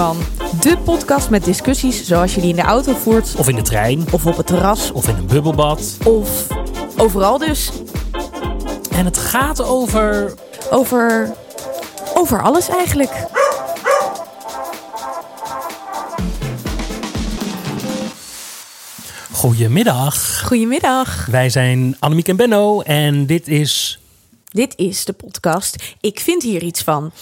van? De podcast met discussies zoals je die in de auto voert, Of in de trein. of op het terras, Of in een bubbelbad. of overal dus. En het gaat over... Over. over alles eigenlijk. Goedemiddag. Goedemiddag. Wij zijn Annemiek en Benno. En dit is... Dit is de podcast. Ik vind hier iets van.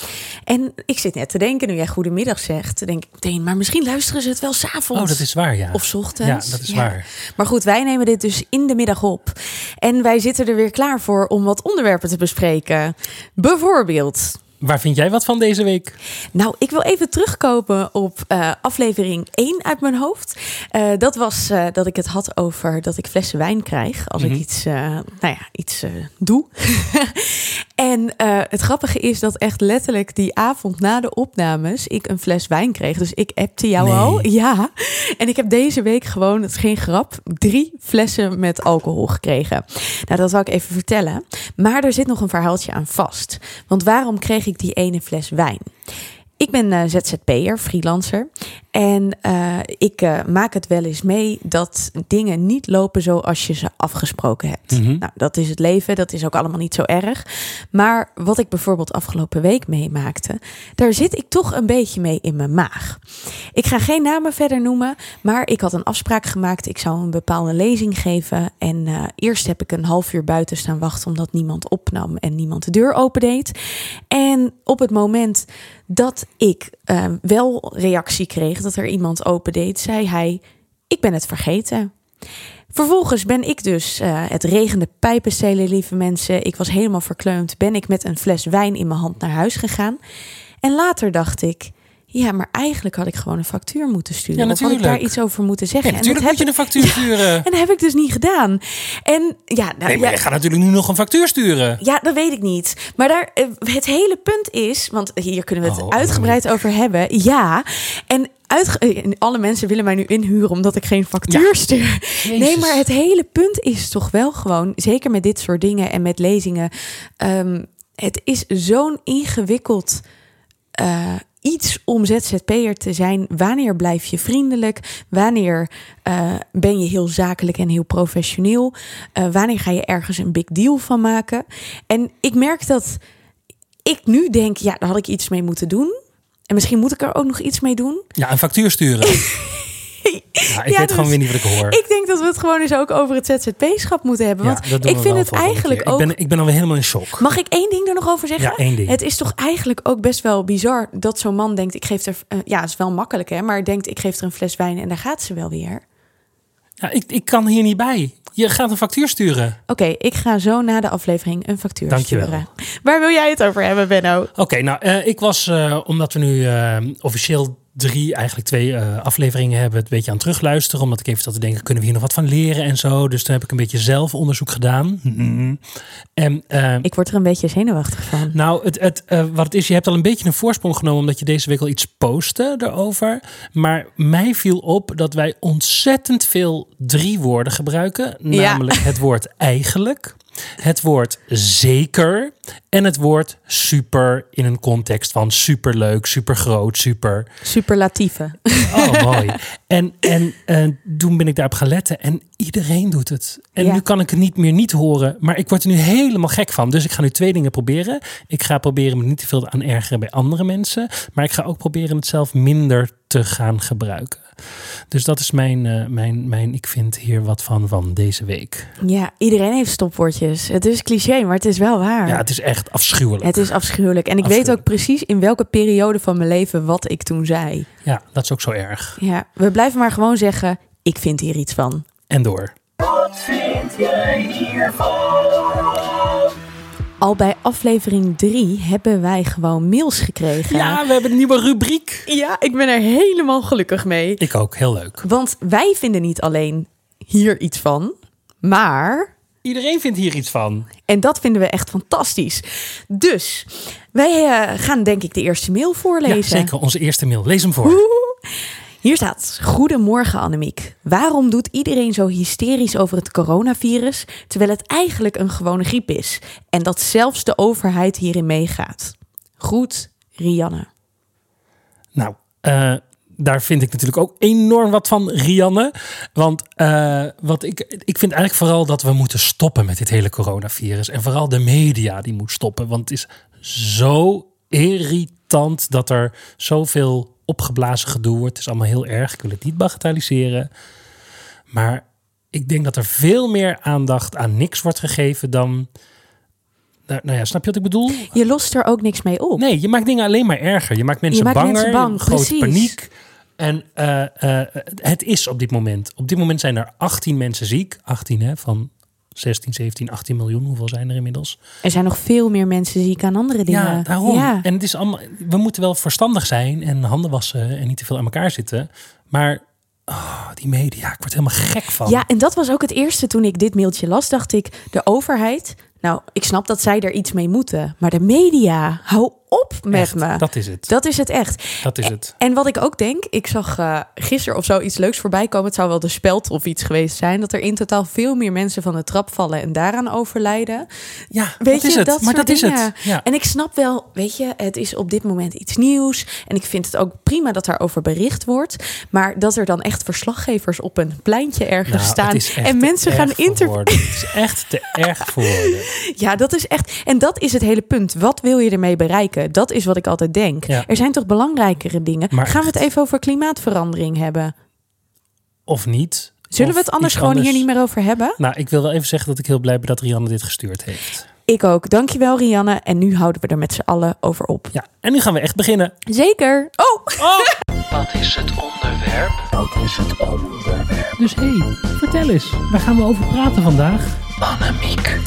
En ik zit net te denken, nu jij goedemiddag zegt, denk ik meteen, maar misschien luisteren ze het wel s'avonds. Oh, dat is waar, ja. Of 's ochtends. Ja, dat is waar. Maar goed, wij nemen dit dus in de middag op. En wij zitten er weer klaar voor om wat onderwerpen te bespreken. Bijvoorbeeld. Waar vind jij wat van deze week? Nou, ik wil even terugkomen op eh, aflevering 1 uit mijn hoofd. Eh, dat was eh, dat ik het had over dat ik flessen wijn krijg als Mhm. ik iets, eh, nou ja, iets doe. en het grappige is dat echt letterlijk die avond na de opnames ik een fles wijn kreeg. Dus ik appte jou Nee. al. Ja. En ik heb deze week gewoon, het is geen grap, drie flessen met alcohol gekregen. Nou, dat zal ik even vertellen. Maar er zit nog een verhaaltje aan vast. Want waarom kreeg ik die ene fles wijn? Ik ben eh, ZZP'er, freelancer. En eh, ik eh, maak het wel eens mee dat dingen niet lopen zoals je ze afgesproken hebt. Mhm. Nou, dat is het leven, dat is ook allemaal niet zo erg. Maar wat ik bijvoorbeeld afgelopen week meemaakte, daar zit ik toch een beetje mee in mijn maag. Ik ga geen namen verder noemen, maar ik had een afspraak gemaakt. Ik zou een bepaalde lezing geven. En eerst heb ik een half uur buiten staan wachten omdat niemand opnam en niemand de deur opendeed. En op het moment dat ik eh, wel reactie kreeg, dat er iemand opendeed, zei hij: Ik ben het vergeten. Vervolgens ben ik dus, eh, het regende pijpenstelen, lieve mensen. Ik was helemaal verkleumd. Ben ik met een fles wijn in mijn hand naar huis gegaan. En later dacht ik, ja, maar eigenlijk had ik gewoon een factuur moeten sturen. Ja, of had ik daar iets over moeten zeggen. Ja, En dat natuurlijk moet je heb een factuur sturen. En dat heb ik dus niet gedaan. En ja, nou, Nee, maar ja, je gaat natuurlijk nu nog een factuur sturen. ja, dat weet ik niet. Maar daar, eh, het hele punt is, want hier kunnen we het Oh, uitgebreid over hebben. Ja, en uitge- eh, en alle mensen willen mij nu inhuren omdat ik geen factuur Ja. stuur. Nee, maar het hele punt is toch wel gewoon, zeker met dit soort dingen en met lezingen, ehm, het is zo'n ingewikkeld eh, iets om ZZP'er te zijn. Wanneer blijf je vriendelijk? Wanneer eh, ben je heel zakelijk en heel professioneel? Eh, wanneer ga je ergens een big deal van maken? En ik merk dat ik nu denk, ja, daar had ik iets mee moeten doen. En misschien moet ik er ook nog iets mee doen. Ja, een factuur sturen. ja, ik Ja, weet gewoon dus weer niet wat ik hoor. Ik denk dat we het gewoon eens ook over het ZZP-schap moeten hebben. Want ik vind het eigenlijk ook... Ik ben, ik ben alweer helemaal in shock. Mag ik één ding er nog over zeggen? Ja, één ding. Het is toch eigenlijk ook best wel bizar dat zo'n man denkt: ik geef er. eh, ja, het is wel makkelijk hè, maar denkt: ik geef er een fles wijn en daar gaat ze wel weer. Ja, ik, ik kan hier niet bij. Je gaat een factuur sturen. Oké, ik ga zo na de aflevering een factuur Dankjewel. sturen. Waar wil jij het over hebben, Benno? Oké, nou, eh, ik was, eh, omdat we nu officieel drie, eigenlijk twee eh, afleveringen hebben, het een beetje aan het terugluisteren. Omdat ik even zat te denken, kunnen we hier nog wat van leren en zo. Dus toen heb ik een beetje zelf onderzoek gedaan. Mhm. En eh, Ik word er een beetje zenuwachtig van. nou, het, het, eh, wat het is, je hebt al een beetje een voorsprong genomen omdat je deze week al iets postte erover. Maar mij viel op dat wij ontzettend veel drie woorden gebruiken. Ja. Namelijk het woord eigenlijk, het woord zeker en het woord super in een context van superleuk, supergroot, super. Superlatieve. Oh, mooi. En, en eh, toen ben ik daarop gaan letten en iedereen doet het. En Ja. nu kan ik het niet meer niet horen, maar ik word er nu helemaal gek van. Dus ik ga nu twee dingen proberen. Ik ga proberen me niet te veel aan ergeren bij andere mensen, maar ik ga ook proberen het zelf minder te gaan gebruiken. Dus dat is mijn, eh, mijn, mijn ik vind hier wat van van deze week. Ja, iedereen heeft stopwoordjes. Het is cliché, maar het is wel waar. Ja, het is echt afschuwelijk. Het is afschuwelijk. En ik weet ook precies in welke periode van mijn leven wat ik toen zei. Ja, dat is ook zo erg. Ja, we blijven maar gewoon zeggen: ik vind hier iets van. En door. Al bij aflevering 3 hebben wij gewoon mails gekregen. Ja, we hebben een nieuwe rubriek. Ja, ik ben er helemaal gelukkig mee. Ik ook, heel leuk. Want wij vinden niet alleen hier iets van, maar. Iedereen vindt hier iets van. En dat vinden we echt fantastisch. Dus wij eh, gaan denk ik de eerste mail voorlezen. Ja, zeker. Onze eerste mail. Lees hem voor. Hier staat: Goedemorgen Annemiek. Waarom doet iedereen zo hysterisch over het coronavirus terwijl het eigenlijk een gewone griep is en dat zelfs de overheid hierin meegaat? Groet, Rianne. Nou, eh, daar vind ik natuurlijk ook enorm wat van, Rianne. Want eh, wat ik, ik vind eigenlijk vooral dat we moeten stoppen met dit hele coronavirus. En vooral de media die moet stoppen. Want het is zo irritant dat er zoveel opgeblazen gedoe wordt. Het is allemaal heel erg. Ik wil het niet bagatelliseren. Maar ik denk dat er veel meer aandacht aan niks wordt gegeven dan. Nou, nou ja, snap je wat ik bedoel? Je lost er ook niks mee op. Nee, je maakt dingen alleen maar erger. Je maakt mensen maakt banger, mensen bang, grote paniek. En eh, eh, het is op dit moment. Op dit moment zijn er 18 mensen ziek. 18 hè, van 16, 17, 18 miljoen. Hoeveel zijn er inmiddels? Er zijn nog veel meer mensen ziek aan andere dingen. Ja, daarom. Ja. En het is allemaal, we moeten wel verstandig zijn en handen wassen en niet te veel aan elkaar zitten. Maar oh, die media, ik word helemaal gek van. Ja, en dat was ook het eerste toen ik dit mailtje las. Dacht ik, de overheid. Nou, ik snap dat zij er iets mee moeten. Maar de media, hou op met Echt, me. Dat is het. Dat is het echt. Dat is het. En wat ik ook denk, ik zag eh gisteren of zo iets leuks voorbij komen. Het zou wel de speld of iets geweest zijn. Dat er in totaal veel meer mensen van de trap vallen en daaraan overlijden. Ja, Weet dat is je, het. dat maar dat is het. Ja. En ik snap wel, weet je, het is op dit moment iets nieuws. En ik vind het ook prima dat daarover bericht wordt. Maar dat er dan echt verslaggevers op een pleintje ergens Nou, staan. En mensen gaan interviewen. Het is echt te erg voor. Ja, dat is echt. En dat is het hele punt. Wat wil je ermee bereiken? Dat is wat ik altijd denk. Ja. Er zijn toch belangrijkere dingen. Maar Gaan we het even over klimaatverandering hebben? Of niet. Zullen Of we het anders gewoon anders. hier niet meer over hebben? Nou, ik wil wel even zeggen dat ik heel blij ben dat Rianne dit gestuurd heeft. Ik ook. Dankjewel, Rianne. En nu houden we er met z'n allen over op. Ja, en nu gaan we echt beginnen. Zeker. Oh! Wat is het onderwerp? Wat is het onderwerp? Dus hé, hey, vertel eens. Waar gaan we over praten vandaag? Annemiek.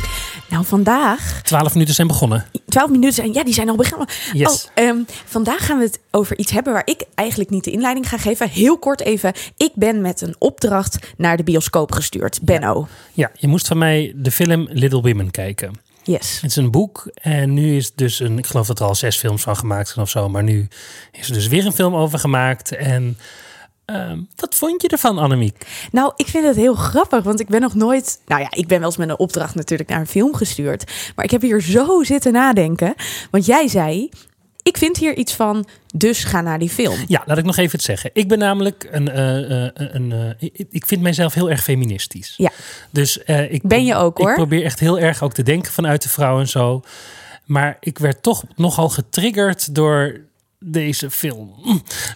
Nou, vandaag. Twaalf minuten zijn begonnen. 12 minuten zijn. Ja, die zijn al begonnen. Yes. Oh, ehm, vandaag gaan we het over iets hebben waar ik eigenlijk niet de inleiding ga geven. Heel kort even. Ik ben met een opdracht naar de bioscoop gestuurd. Benno. Ja, je moest van mij de film Little Women kijken. Yes. Het is een boek en nu is dus een, ik geloof dat er al zes films van gemaakt zijn of zo, maar nu is er dus weer een film over gemaakt. En ehm, wat vond je ervan, Annemiek? Nou, ik vind het heel grappig, want ik ben nog nooit. Nou ja, ik ben wel eens met een opdracht natuurlijk naar een film gestuurd. Maar ik heb hier zo zitten nadenken. Want jij zei. Ik vind hier iets van, dus ga naar die film. Ja, laat ik nog even het zeggen. Ik ben namelijk een, eh, eh, een eh, ik- vind mijzelf heel erg feministisch. Ja. Dus ik Ben je ook, hoor. Ik probeer echt heel erg ook te denken vanuit de vrouw en zo. Maar ik werd toch nogal getriggerd door deze film.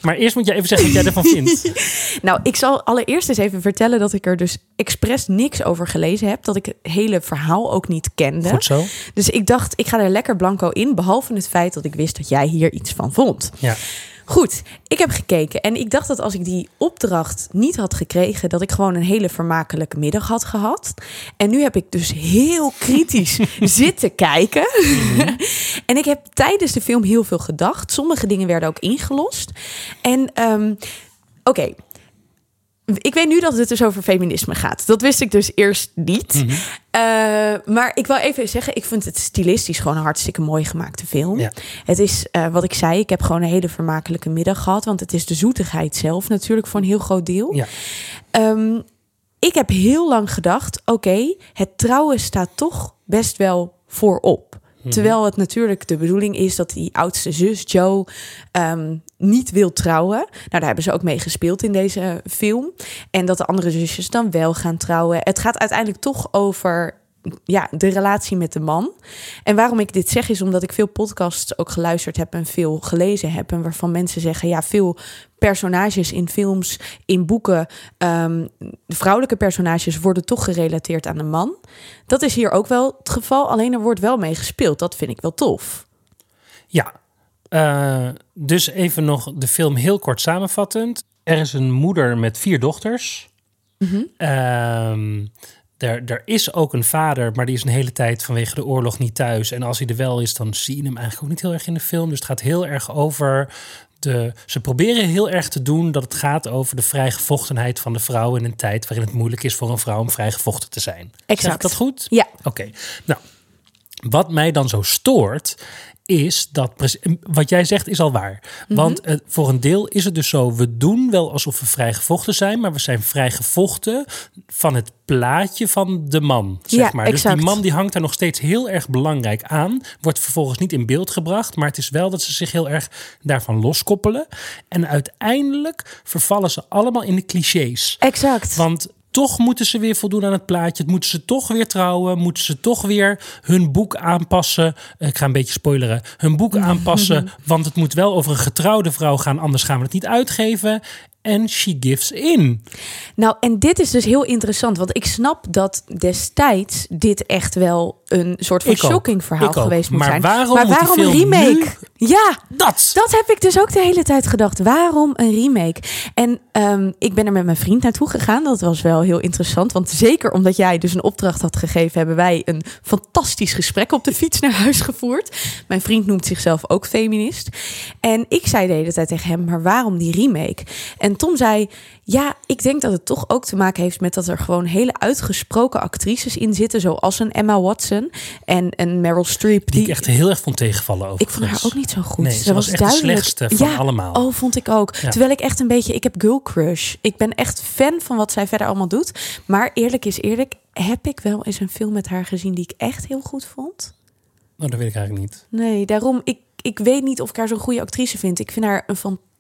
Maar eerst moet jij even zeggen wat jij ervan vindt. Nou, ik zal allereerst eens even vertellen dat ik er dus expres niks over gelezen heb. Dat ik het hele verhaal ook niet kende. Goed zo. Dus ik dacht, ik ga er lekker blanco in. Behalve het feit dat ik wist dat jij hier iets van vond. Ja. Goed, ik heb gekeken en ik dacht dat als ik die opdracht niet had gekregen, dat ik gewoon een hele vermakelijke middag had gehad. En nu heb ik dus heel kritisch zitten kijken. en ik heb tijdens de film heel veel gedacht. Sommige dingen werden ook ingelost. En ehm, oké. Ik weet nu dat het dus over feminisme gaat. Dat wist ik dus eerst niet. Mhm. Eh, maar ik wil even zeggen, ik vind het stilistisch gewoon een hartstikke mooi gemaakte film. Ja. Het is eh, wat ik zei, ik heb gewoon een hele vermakelijke middag gehad. Want het is de zoetigheid zelf natuurlijk voor een heel groot deel. Ja. Ehm, ik heb heel lang gedacht, oké, het trouwen staat toch best wel voorop. Terwijl het natuurlijk de bedoeling is dat die oudste zus, Joe, ehm, niet wil trouwen. Nou, daar hebben ze ook mee gespeeld in deze film. En dat de andere zusjes dan wel gaan trouwen. Het gaat uiteindelijk toch over ja, de relatie met de man. En waarom ik dit zeg is omdat ik veel podcasts ook geluisterd heb en veel gelezen heb. En waarvan mensen zeggen, ja, veel personages in films, in boeken, ehm, vrouwelijke personages worden toch gerelateerd aan de man. Dat is hier ook wel het geval, alleen er wordt wel mee gespeeld. Dat vind ik wel tof. Ja, Eh, dus even nog de film heel kort samenvattend. Er is een moeder met vier dochters. Ehm, er, er is ook een vader, maar die is een hele tijd vanwege de oorlog niet thuis. En als hij er wel is, dan zie je hem eigenlijk ook niet heel erg in de film. Dus het gaat heel erg over de. Ze proberen heel erg te doen dat het gaat over de vrijgevochtenheid van de vrouw in een tijd waarin het moeilijk is voor een vrouw om vrijgevochten te zijn. Zeg ik Exact. dat goed? Ja, Oké, nou. Wat mij dan zo stoort, is dat wat jij zegt is al waar. Want eh, voor een deel is het dus zo, we doen wel alsof we vrijgevochten zijn, maar we zijn vrijgevochten van het plaatje van de man, zeg Ja, maar. Dus die man die hangt daar nog steeds heel erg belangrijk aan, wordt vervolgens niet in beeld gebracht, maar het is wel dat ze zich heel erg daarvan loskoppelen. En uiteindelijk vervallen ze allemaal in de clichés. Exact. Want toch moeten ze weer voldoen aan het plaatje. Het moeten ze toch weer trouwen. Moeten ze toch weer hun boek aanpassen. Ik ga een beetje spoileren. Hun boek aanpassen. want het moet wel over een getrouwde vrouw gaan. Anders gaan we het niet uitgeven. En she gives in. Nou, en dit is dus heel interessant, want ik snap dat destijds dit echt wel een soort van Ik ook. shocking verhaal Ik ook. geweest moet Maar zijn. waarom maar waarom een remake? Ja, Dat! dat heb ik dus ook de hele tijd gedacht. Waarom een remake? En ehm, ik ben er met mijn vriend naartoe gegaan. Dat was wel heel interessant. Want zeker omdat jij dus een opdracht had gegeven, hebben wij een fantastisch gesprek op de fiets naar huis gevoerd. Mijn vriend noemt zichzelf ook feminist. En ik zei de hele tijd tegen hem: maar waarom die remake? En Tom zei: ja, ik denk dat het toch ook te maken heeft met dat er gewoon hele uitgesproken actrices in zitten, zoals een Emma Watson en een Meryl Streep. Die ik echt heel erg vond tegenvallen over. Ik vond haar ook niet zo goed. Nee, ze was echt de slechtste van ja, allemaal. Oh, vond ik ook. Ja. Terwijl ik echt een beetje... Ik heb girl crush. Ik ben echt fan van wat zij verder allemaal doet. Maar eerlijk is eerlijk... Heb ik wel eens een film met haar gezien die ik echt heel goed vond? Nou, dat weet ik eigenlijk niet. Nee, daarom... Ik, ik weet niet of ik haar zo'n goede actrice vind. Ik vind haar een fantastische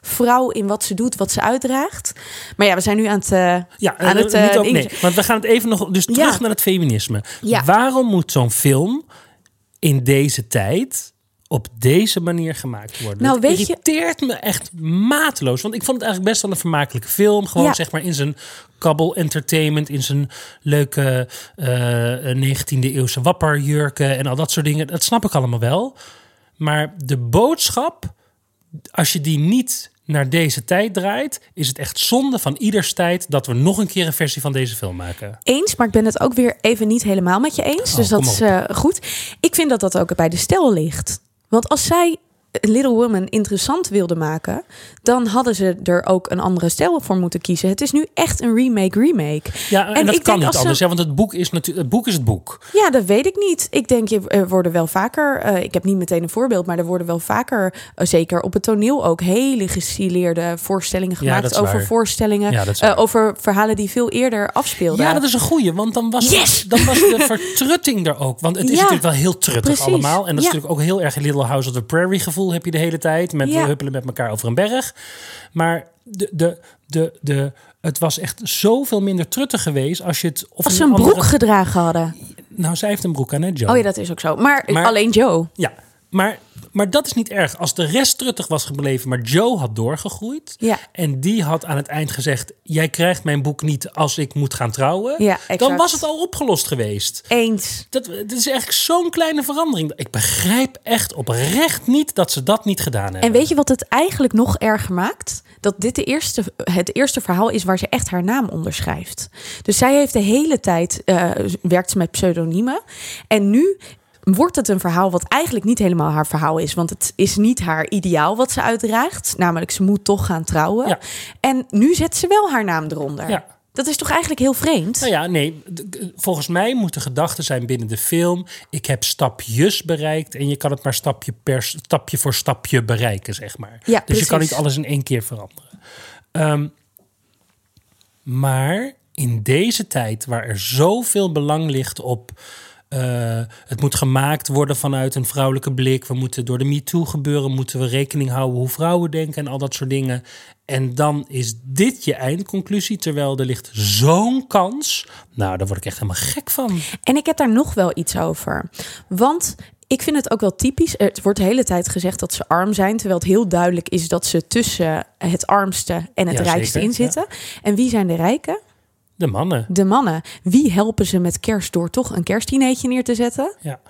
vrouw in wat ze doet, wat ze uitdraagt. Maar ja, we zijn nu aan het... eh, Ja, aan eh, het, eh, niet ook, ding- nee, want we gaan het even nog dus terug Ja. naar het feminisme. Ja. Waarom moet zo'n film in deze tijd op deze manier gemaakt worden? Nou, het weet je- irriteert me echt mateloos. Want ik vond het eigenlijk best wel een vermakelijke film. Gewoon Ja. zeg maar in zijn kabbel entertainment, in zijn leuke eh 19e eeuwse wapperjurken en al dat soort dingen. Dat snap ik allemaal wel. Maar de boodschap, als je die niet naar deze tijd draait, is het echt zonde van ieders tijd dat we nog een keer een versie van deze film maken. eens, maar ik ben het ook weer even niet helemaal met je eens. Oh, dus dat is eh, goed. Ik vind dat dat ook bij de stijl ligt. Want als zij Little Women interessant wilden maken, dan hadden ze er ook een andere stijl voor moeten kiezen. Het is nu echt een remake remake. Ja, en, En dat ik kan niet ze- anders, hè, want het boek is natuurlijk het boek is het boek. Ja, dat weet ik niet. Ik denk, je- er worden wel vaker, eh, ik heb niet meteen een voorbeeld, maar er worden wel vaker, eh, zeker op het toneel ook, hele gestileerde voorstellingen gemaakt over waar. voorstellingen, Ja, eh, over verhalen die veel eerder afspeelden. Ja, dat is een goeie, want dan was, Yes! dan was de vertrutting er ook. Want het is Ja, natuurlijk wel heel truttig precies. allemaal. En dat is natuurlijk ook heel erg Little House of the Prairie gevoel heb je de hele tijd. Met Ja. we huppelen met elkaar over een berg. Maar de, de, de, de, het was echt zoveel minder truttig geweest als je het... Of Als een andere- broek gedragen hadden. Nou, zij heeft een broek aan, hè, Joe? Oh ja, dat is ook zo. Maar, Maar- alleen Joe. Ja, maar, maar dat is niet erg. Als de rest truttig was gebleven, maar Joe had doorgegroeid. Ja. En die had aan het eind gezegd: Jij krijgt mijn boek niet als ik moet gaan trouwen. Ja, dan was het al opgelost geweest. Eens. Dat, dat is eigenlijk zo'n kleine verandering. Ik begrijp echt oprecht niet dat ze dat niet gedaan hebben. En weet je wat het eigenlijk nog erger maakt? Dat dit de eerste, het eerste verhaal is waar ze echt haar naam onderschrijft. Dus zij heeft de hele tijd, eh, werkt ze met pseudoniemen. En nu wordt het een verhaal wat eigenlijk niet helemaal haar verhaal is. Want het is niet haar ideaal wat ze uitdraagt. Namelijk, ze moet toch gaan trouwen. Ja. En nu zet ze wel haar naam eronder. Ja. Dat is toch eigenlijk heel vreemd? Nou ja, nee. Volgens mij moet de gedachte zijn binnen de film: ik heb stapjes bereikt en je kan het maar stapje per stapje voor stapje bereiken, zeg maar. Ja, dus je kan niet alles in één keer veranderen. Ehm, maar in deze tijd, waar er zoveel belang ligt op. eh, het moet gemaakt worden vanuit een vrouwelijke blik. We moeten door de MeToo gebeuren, moeten we rekening houden hoe vrouwen denken en al dat soort dingen. En dan is dit je eindconclusie, terwijl er ligt zo'n kans. Nou, daar word ik echt helemaal gek van. En ik heb daar nog wel iets over. Want ik vind het ook wel typisch. Het wordt de hele tijd gezegd dat ze arm zijn. Terwijl het heel duidelijk is dat ze tussen het armste en het Ja, rijkste zeker, in zitten. En wie zijn de rijken? De mannen. De mannen. Wie helpen ze met kerst door toch een kerstdineetje neer te zetten? Ja.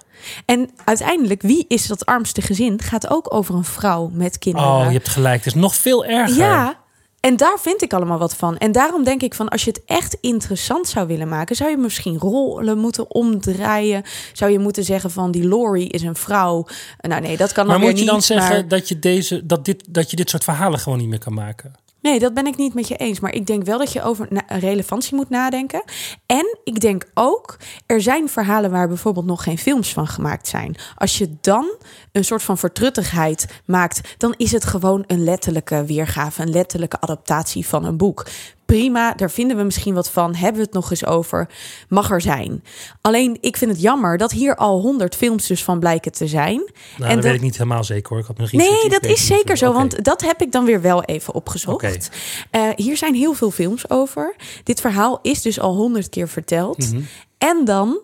En uiteindelijk, wie is dat armste gezin? Gaat ook over een vrouw met kinderen. Oh, je hebt gelijk. Het is nog veel erger. Ja, en daar vind ik allemaal wat van. En daarom denk ik van, als je het echt interessant zou willen maken, zou je misschien rollen moeten omdraaien. Zou je moeten zeggen van, die Laurie is een vrouw. Nou nee, dat kan Maar dan moet weer je dan niet, zeggen maar- dat, je deze, dat, dit, dat je dit soort verhalen gewoon niet meer kan maken? Nee, dat ben ik niet met je eens. Maar ik denk wel dat je over relevantie moet nadenken. En ik denk ook, er zijn verhalen waar bijvoorbeeld nog geen films van gemaakt zijn. Als je dan een soort van vertruttigheid maakt, dan is het gewoon een letterlijke weergave, een letterlijke adaptatie van een boek. Prima, daar vinden we misschien wat van. Hebben we het nog eens over? Mag er zijn. Alleen, ik vind het jammer dat hier al honderd films dus van blijken te zijn. Nou, dat dat- weet ik niet helemaal zeker hoor. Ik had nog iets Nee, dat is zeker zo, Oké. want dat heb ik dan weer wel even opgezocht. Eh, hier zijn heel veel films over. Dit verhaal is dus al honderd keer verteld. Mhm. En dan,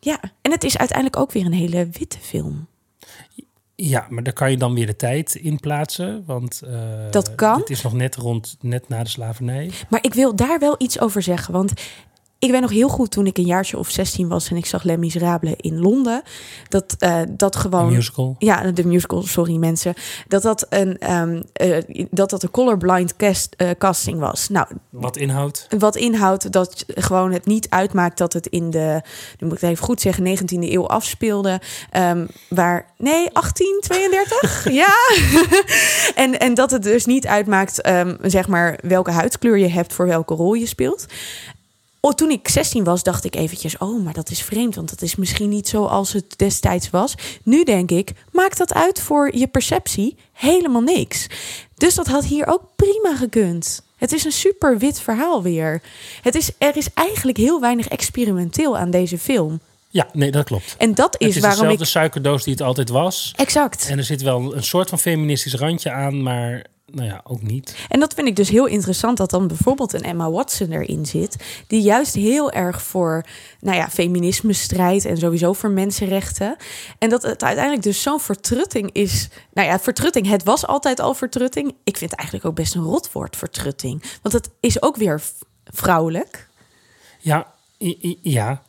ja, en het is uiteindelijk ook weer een hele witte film. Ja, maar daar kan je dan weer de tijd in plaatsen. Want eh, Dat kan. Het is nog net rond, net na de slavernij. Maar ik wil daar wel iets over zeggen, want ik ben nog heel goed toen ik een jaartje of 16 was en ik zag Les Miserables in Londen. Dat, eh, dat gewoon. musical. Ja, de musical, sorry mensen. Dat dat een, ehm, eh, dat dat een colorblind cast, eh, casting was. Nou, Wat inhoudt. wat inhoudt dat gewoon het niet uitmaakt dat het in de, nu moet ik het even goed zeggen, 19e eeuw afspeelde. ehm, waar, nee, 1832? ja. en, en dat het dus niet uitmaakt, ehm, zeg maar, welke huidskleur je hebt voor welke rol je speelt. Oh, toen ik 16 was, dacht ik eventjes, oh, maar dat is vreemd, want dat is misschien niet zoals het destijds was. Nu denk ik, maakt dat uit voor je perceptie? Helemaal niks. Dus dat had hier ook prima gekund. Het is een super wit verhaal weer. Het is, er is eigenlijk heel weinig experimenteel aan deze film. Ja, nee, dat klopt. En dat is, het is waarom dezelfde ik. suikerdoos die het altijd was. Exact. En er zit wel een soort van feministisch randje aan, maar nou ja, ook niet. En dat vind ik dus heel interessant dat dan bijvoorbeeld een Emma Watson erin zit, die juist heel erg voor, nou ja, feminisme strijdt en sowieso voor mensenrechten. En dat het uiteindelijk dus zo'n vertrutting is. Nou ja, vertrutting, het was altijd al vertrutting. Ik vind het eigenlijk ook best een rotwoord, vertrutting. Want het is ook weer vrouwelijk. Ja, ja,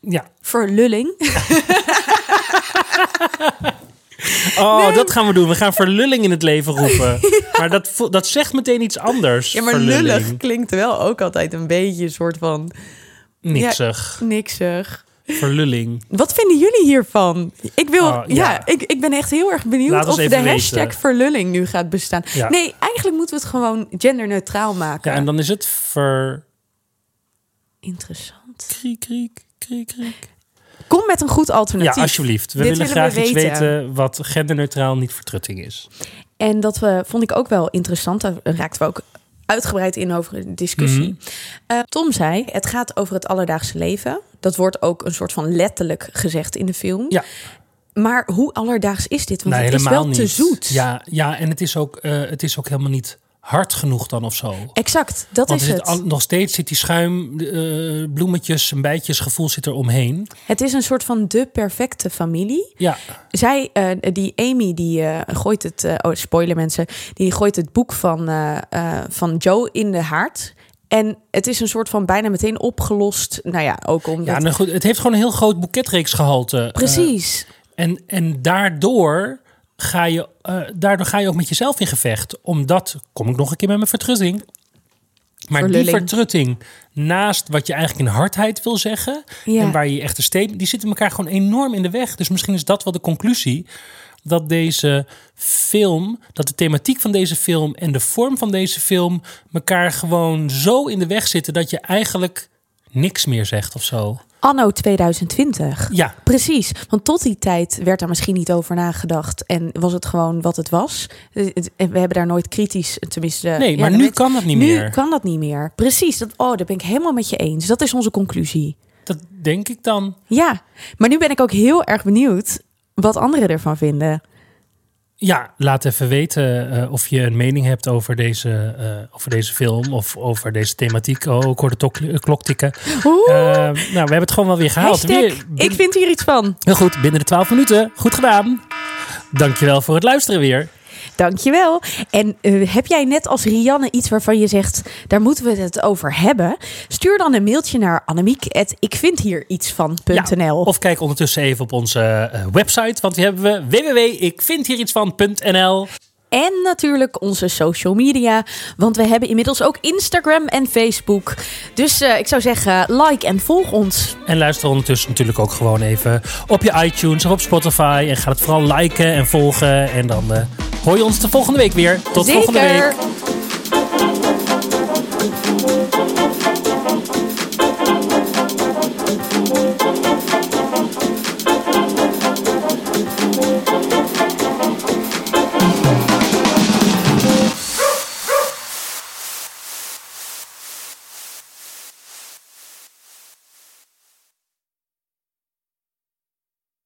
ja. Verlulling. Oh, dat gaan we doen. We gaan verlulling in het leven roepen. Maar dat, dat zegt meteen iets anders. Ja, maar verlulling. lullig klinkt wel ook altijd een beetje een soort van Niksig. niksig. Verlulling. Wat vinden jullie hiervan? Ik wil, Oh, ja, ja. ik, ik ben echt heel erg benieuwd of de hashtag verlulling nu gaat bestaan. Ja. Nee, eigenlijk moeten we het gewoon genderneutraal maken. Ja, en dan is het ver... Interessant. Kriek, kriek, kriek, kriek. Kom met een goed Ja, alternatief. alsjeblieft. We Dit willen we graag iets weten. wat genderneutraal niet vertrutting is. En dat we, vond ik ook wel interessant. Daar raakten we ook uitgebreid in over een discussie. Mhm. Eh, Tom zei, het gaat over het alledaagse leven. Dat wordt ook een soort van letterlijk gezegd in de film. Ja. Maar hoe alledaags is dit? Want het is wel niet. te zoet. Ja, ja en het is, ook, eh, het is ook helemaal niet hard genoeg dan of zo. Exact, dat Want is het. al- nog steeds zit die schuim, eh, bloemetjes, een bijtjes gevoel zit er omheen. Het is een soort van de perfecte familie. Ja, Zij, eh, die Amy, die eh, gooit het, oh spoiler mensen, die gooit het boek van, van Joe in de haard. En het is een soort van bijna meteen opgelost. Nou ja, ook omdat. ja nou goed, het heeft gewoon een heel groot boeketreeksgehalte. Eh, Precies. en, en daardoor ga, je, eh, daardoor ga je ook met jezelf in gevecht. Omdat, kom ik nog een keer met mijn vertrutting. Maar die vertrutting, naast wat je eigenlijk in hardheid wil zeggen... Ja. en waar je echt een statement... die zitten elkaar gewoon enorm in de weg. Dus misschien is dat wel de conclusie... dat deze film, dat de thematiek van deze film... en de vorm van deze film... elkaar gewoon zo in de weg zitten... dat je eigenlijk niks meer zegt of zo. Anno 2020. Ja, Precies, want tot die tijd werd daar misschien niet over nagedacht en was het gewoon wat het was. Eh, het- We hebben daar nooit kritisch, tenminste. nee, maar nu kan dat niet nu meer. kan dat niet meer. Precies, dat, oh, daar ben ik helemaal met je eens. Dat is onze conclusie. Dat denk ik dan. Ja, maar nu ben ik ook heel erg benieuwd wat anderen ervan vinden. Ja, laat even weten eh, of je een mening hebt over deze, eh, over deze film of over deze thematiek. Oh, ik hoor de tok- eh, klok tikken. Oeh, Eh, nou, we hebben het gewoon wel weer gehaald. hashtag, Weer, ik vind hier iets van. Heel goed, binnen de 12 minuten. Goed gedaan. Dankjewel voor het luisteren weer. Dankjewel. En eh, heb jij net als Rianne iets waarvan je zegt, daar moeten we het over hebben? Stuur dan een mailtje naar annemiek.ikvindhierietsvan.nl. Ja, of kijk ondertussen even op onze eh, website, want die hebben we www.ikvindhierietsvan.nl. En natuurlijk onze social media. Want we hebben inmiddels ook Instagram en Facebook. Dus eh, ik zou zeggen, like en volg ons. En luister ondertussen natuurlijk ook gewoon even op je iTunes of op Spotify. En ga het vooral liken en volgen. En dan hoor je ons de volgende week weer. Tot volgende week.